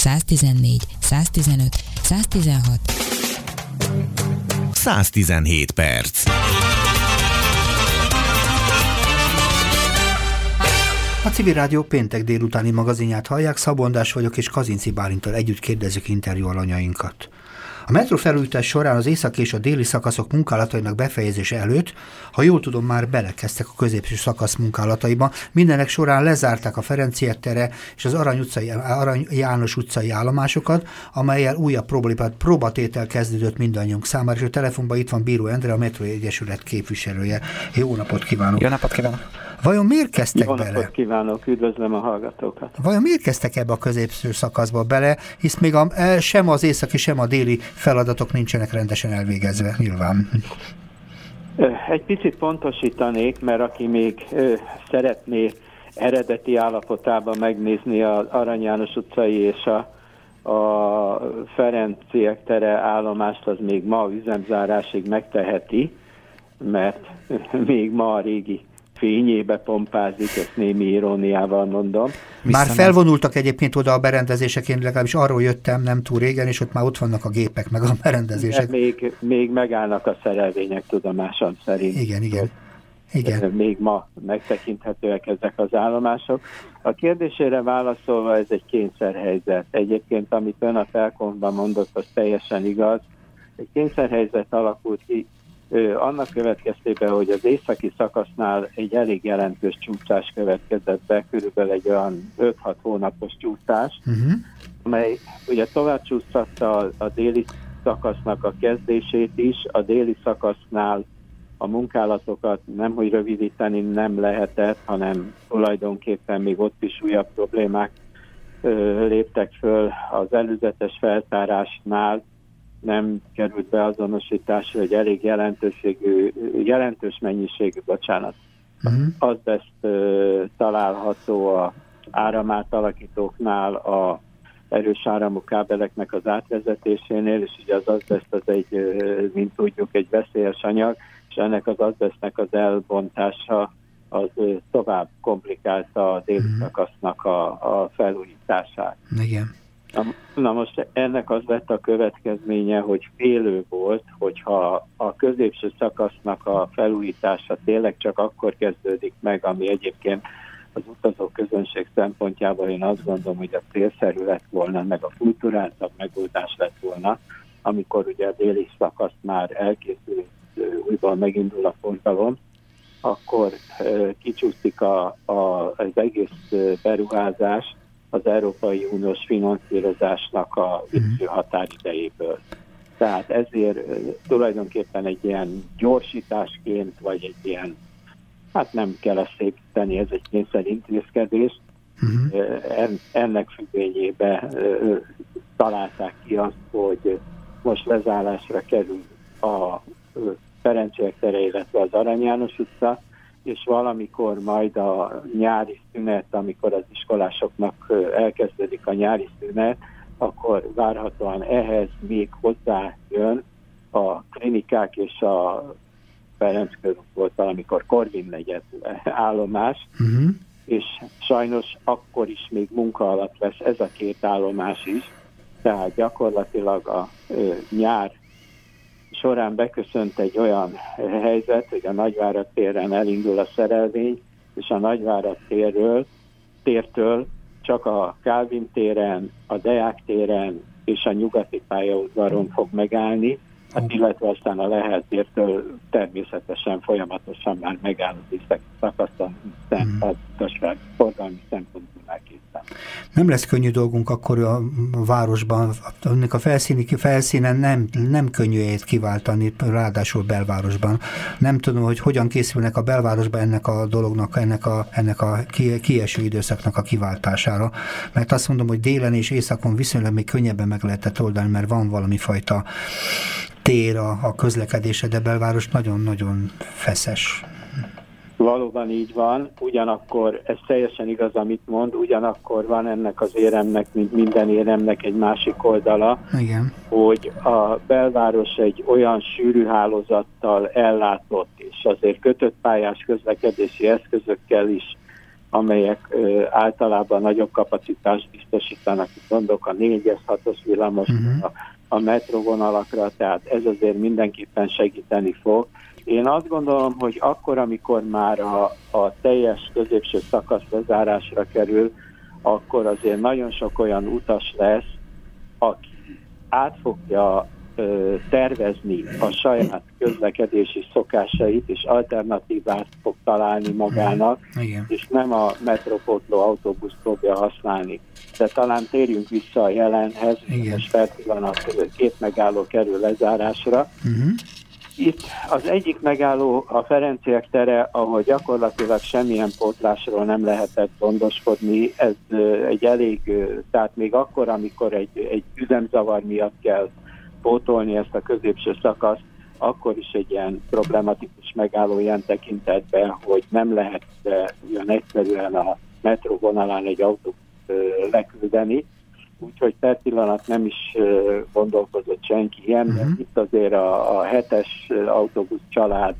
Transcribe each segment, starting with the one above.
114, 115, 116. 117 perc. A Civil Rádió péntek délutáni magazinját hallják, Szabondás vagyok, és Kazinci Bálintal együtt kérdezzük interjú alanyainkat. A metró felújítás során az észak és a déli szakaszok munkálatainak befejezése előtt, ha jól tudom, már belekezdtek a középső szakasz munkálataiba. Mindenek során lezárták a Ferenciek tere és az Arany, utcai, Arany János utcai állomásokat, amelyel újabb próbálat, próbatétel kezdődött mindannyiunk számára, és a telefonban itt van Bíró Endre, a Metró Egyesület képviselője. Jó napot kívánok! Jó napot kívánok! Vajon miért kezdtek Jó bele? kívánok, üdvözlöm a hallgatókat. Vajon miért kezdtek ebbe a középső szakaszba bele, hisz még a, e, sem az északi, sem a déli feladatok nincsenek rendesen elvégezve, nyilván. Egy picit pontosítanék, mert aki még szeretné eredeti állapotában megnézni az Arany János utcai és a, a Ferenciek tere állomást, az még ma üzemzárásig megteheti, mert még ma a régi fényébe pompázik, ezt némi iróniával mondom. Már felvonultak egyébként oda a berendezések, én legalábbis arról jöttem nem túl régen, és ott már ott vannak a gépek, meg a berendezések. De még, még megállnak a szerelvények tudomásom szerint. Igen, igen. Igen. Még ma megtekinthetőek ezek az állomások. A kérdésére válaszolva ez egy kényszerhelyzet. Egyébként, amit ön a felkonban mondott, az teljesen igaz. Egy kényszerhelyzet alakult ki annak következtében, hogy az északi szakasznál egy elég jelentős csúszás következett be, körülbelül egy olyan 5-6 hónapos csúszás, uh-huh. amely ugye tovább csúsztatta a, a déli szakasznak a kezdését is, a déli szakasznál a munkálatokat nem, hogy rövidíteni nem lehetett, hanem tulajdonképpen még ott is újabb problémák ö, léptek föl az előzetes feltárásnál, nem került beazonosításra, hogy elég jelentőségű, jelentős mennyiségű, bocsánat, uh-huh. azbest uh, található a áramátalakítóknál, a erős áramú kábeleknek az átvezetésénél, és ugye az azbest az egy, mint tudjuk, egy veszélyes anyag, és ennek az azbestnek az elbontása az tovább komplikálta a déli szakasznak a, a felújítását. Igen. Na, na most ennek az lett a következménye, hogy félő volt, hogyha a középső szakasznak a felújítása tényleg csak akkor kezdődik meg, ami egyébként az utazó közönség szempontjából én azt gondolom, hogy a célszerű lett volna, meg a kulturáltabb megoldás lett volna, amikor ugye a déli szakasz már elkészül, újból megindul a forgalom, akkor kicsúszik a, a, az egész beruházás, az Európai Uniós finanszírozásnak a végső mhm. határidejéből. Tehát ezért tulajdonképpen egy ilyen gyorsításként, vagy egy ilyen, hát nem kell ezt szépíteni, ez egy kényszerintézkedés, uh-huh. ennek függvényébe találták ki azt, hogy most lezárásra kerül a Ferenciek tere, illetve az Arany János utca, és valamikor majd a nyári szünet, amikor az iskolásoknak elkezdődik a nyári szünet, akkor várhatóan ehhez még hozzájön a klinikák és a Ferenc körül volt valamikor Korvin negyed állomás, uh-huh. és sajnos akkor is még munka alatt lesz ez a két állomás is, tehát gyakorlatilag a ö, nyár során beköszönt egy olyan helyzet, hogy a Nagyvárad téren elindul a szerelvény, és a Nagyvárad térről, tértől csak a Kálvin téren, a Deák téren és a nyugati pályaudvaron fog megállni, hát illetve aztán a Lehel tértől természetesen folyamatosan már megáll az szakaszon, szent, a forgalmi szempontból nem lesz könnyű dolgunk akkor a városban, ennek a felszíni, felszínen nem, nem könnyű élt kiváltani, ráadásul belvárosban. Nem tudom, hogy hogyan készülnek a belvárosban ennek a dolognak, ennek a, ennek a kieső időszaknak a kiváltására. Mert azt mondom, hogy délen és északon viszonylag még könnyebben meg lehetett oldani, mert van valami fajta tér a, a közlekedése, de belváros nagyon-nagyon feszes. Valóban így van, ugyanakkor ez teljesen igaz, amit mond, ugyanakkor van ennek az éremnek, mint minden éremnek egy másik oldala, Igen. hogy a belváros egy olyan sűrű hálózattal ellátott, és azért kötött pályás közlekedési eszközökkel is amelyek ö, általában nagyobb kapacitást biztosítanak, gondolok a 4-es, 6-os villamos, uh-huh. a, a metrovonalakra, tehát ez azért mindenképpen segíteni fog. Én azt gondolom, hogy akkor, amikor már a, a teljes középső szakasz lezárásra kerül, akkor azért nagyon sok olyan utas lesz, aki át fogja ö, tervezni a saját közlekedési szokásait, és alternatívát fog találni magának, Igen. és nem a metropotló autóbusz fogja használni. De talán térjünk vissza a jelenhez, és per pillanat két megálló kerül lezárásra. Uh-huh. Itt az egyik megálló a Ferenciek tere, ahol gyakorlatilag semmilyen pótlásról nem lehetett gondoskodni. Ez egy elég, tehát még akkor, amikor egy, egy üzemzavar miatt kell pótolni ezt a középső szakaszt, akkor is egy ilyen problematikus megálló ilyen tekintetben, hogy nem lehet olyan egyszerűen a metróvonalán egy autót leküldeni, úgyhogy per pillanat nem is gondolkozott senki ilyen, uh-huh. itt azért a, a hetes autóbusz család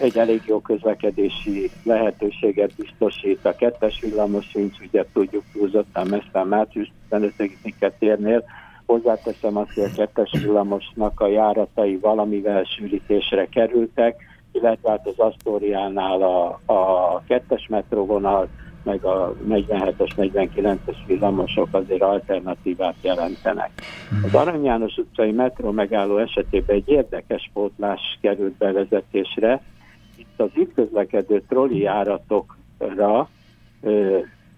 egy elég jó közlekedési lehetőséget biztosít. A kettes villamos sincs, ugye tudjuk túlzottan messze a március 15 térnél. Hozzáteszem azt, hogy a kettes villamosnak a járatai valamivel sűrítésre kerültek, illetve hát az Asztóriánál a, a kettes metróvonal meg a 47-es, 49-es villamosok azért alternatívát jelentenek. Az. Arany János utcai metró megálló esetében egy érdekes pótlás került bevezetésre. Itt az itt közlekedő trolli járatokra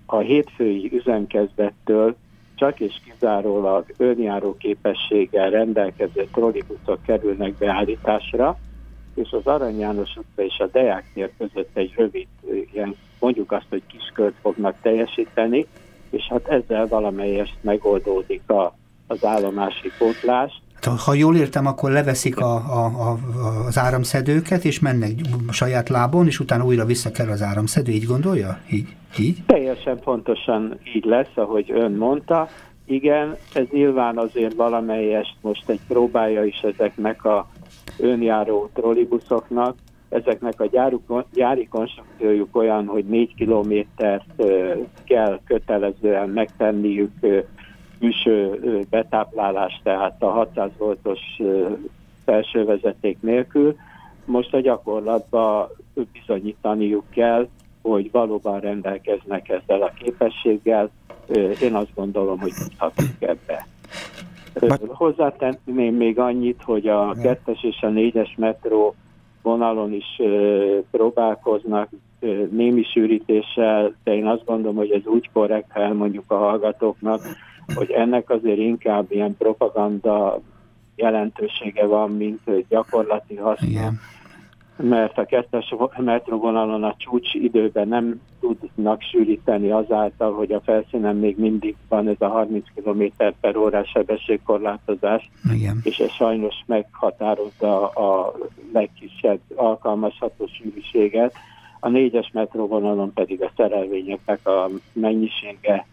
a hétfői üzemkezdettől csak és kizárólag önjáró képességgel rendelkező trollibuszok kerülnek beállításra, és az Arany János utca és a Deák tér között egy rövid, ilyen, mondjuk azt, hogy kiskört fognak teljesíteni, és hát ezzel valamelyest megoldódik a, az állomási pótlás. Ha jól értem, akkor leveszik a, a, a, az áramszedőket, és mennek saját lábon, és utána újra visszakerül az áramszedő, így gondolja? Így? így? Teljesen pontosan így lesz, ahogy ön mondta. Igen, ez nyilván azért valamelyest most egy próbája is ezeknek a önjáró trollibuszoknak. Ezeknek a gyáruk, gyári konstrukciójuk olyan, hogy 4 kilométert kell kötelezően megtenniük külső betáplálás, tehát a 600 voltos felső vezeték nélkül. Most a gyakorlatban bizonyítaniuk kell, hogy valóban rendelkeznek ezzel a képességgel. Én azt gondolom, hogy tudhatunk ebbe. Hozzátenném még annyit, hogy a kettes és a négyes metró vonalon is próbálkoznak némi sűrítéssel, de én azt gondolom, hogy ez úgy korrekt, ha elmondjuk a hallgatóknak, hogy ennek azért inkább ilyen propaganda jelentősége van, mint gyakorlati haszna. Igen mert a kettes metrovonalon a csúcs időben nem tudnak sűríteni azáltal, hogy a felszínen még mindig van ez a 30 km per órás sebességkorlátozás, Igen. és ez sajnos meghatározza a legkisebb alkalmazható sűrűséget. A négyes metrovonalon pedig a szerelvényeknek a mennyisége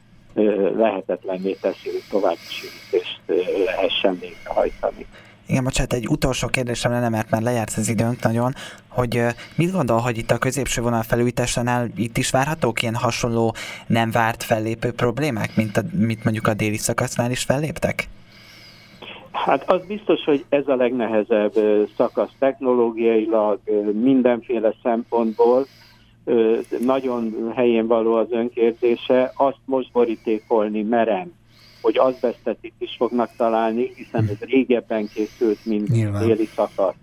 lehetetlenné teszi, hogy további sűrítést lehessen végrehajtani. Igen, bocsánat, egy utolsó kérdésem lenne, mert már lejárt az időnk nagyon, hogy mit gondol, hogy itt a középső vonal felújításánál itt is várhatók ilyen hasonló nem várt fellépő problémák, mint, a, mint mondjuk a déli szakasznál is felléptek? Hát az biztos, hogy ez a legnehezebb szakasz technológiailag, mindenféle szempontból. Nagyon helyén való az önkérdése. Azt most borítékolni merem, hogy azbesztet itt is fognak találni, hiszen ez régebben készült, mint Nyilván. déli szakasz.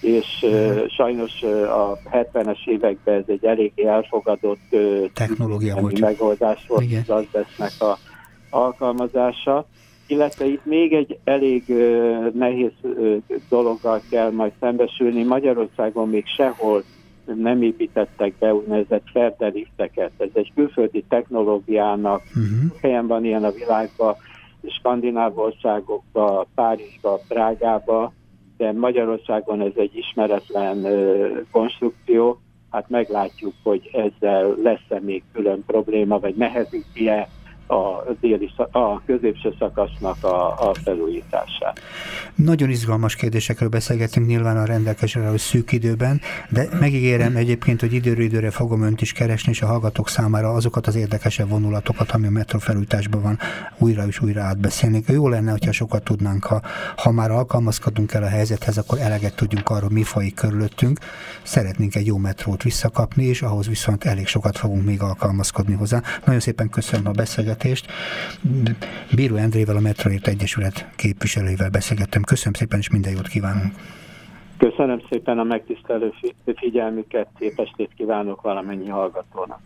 És uh, sajnos uh, a 70-es években ez egy eléggé elfogadott uh, technológia volt. megoldás volt Igen. az azbesztnek a alkalmazása. Illetve itt még egy elég uh, nehéz uh, dologgal kell majd szembesülni. Magyarországon még sehol nem építettek be úgynevezett ferdelifteket. Ez egy külföldi technológiának, uh-huh. helyen van ilyen a világban, skandináv országokba, Párizsba, Prágába, de Magyarországon ez egy ismeretlen ö, konstrukció, hát meglátjuk, hogy ezzel lesz-e még külön probléma, vagy nehezíti-e a, déli, a középső szakasznak a, a felújítását. Nagyon izgalmas kérdésekről beszélgetünk nyilván a rendelkezésre hogy szűk időben, de megígérem egyébként, hogy időről időre fogom önt is keresni, és a hallgatók számára azokat az érdekesebb vonulatokat, ami a metro felújításban van, újra és újra átbeszélni. Jó lenne, hogyha sokat tudnánk, ha, ha már alkalmazkodunk el a helyzethez, akkor eleget tudjunk arról, mi folyik körülöttünk. Szeretnénk egy jó metrót visszakapni, és ahhoz viszont elég sokat fogunk még alkalmazkodni hozzá. Nagyon szépen köszönöm a beszélgetést. Bíró Endrével, a Metroért Egyesület képviselőivel beszélgettem. Köszönöm szépen, és minden jót kívánunk. Köszönöm szépen a megtisztelő figyelmüket, szép kívánok valamennyi hallgatónak.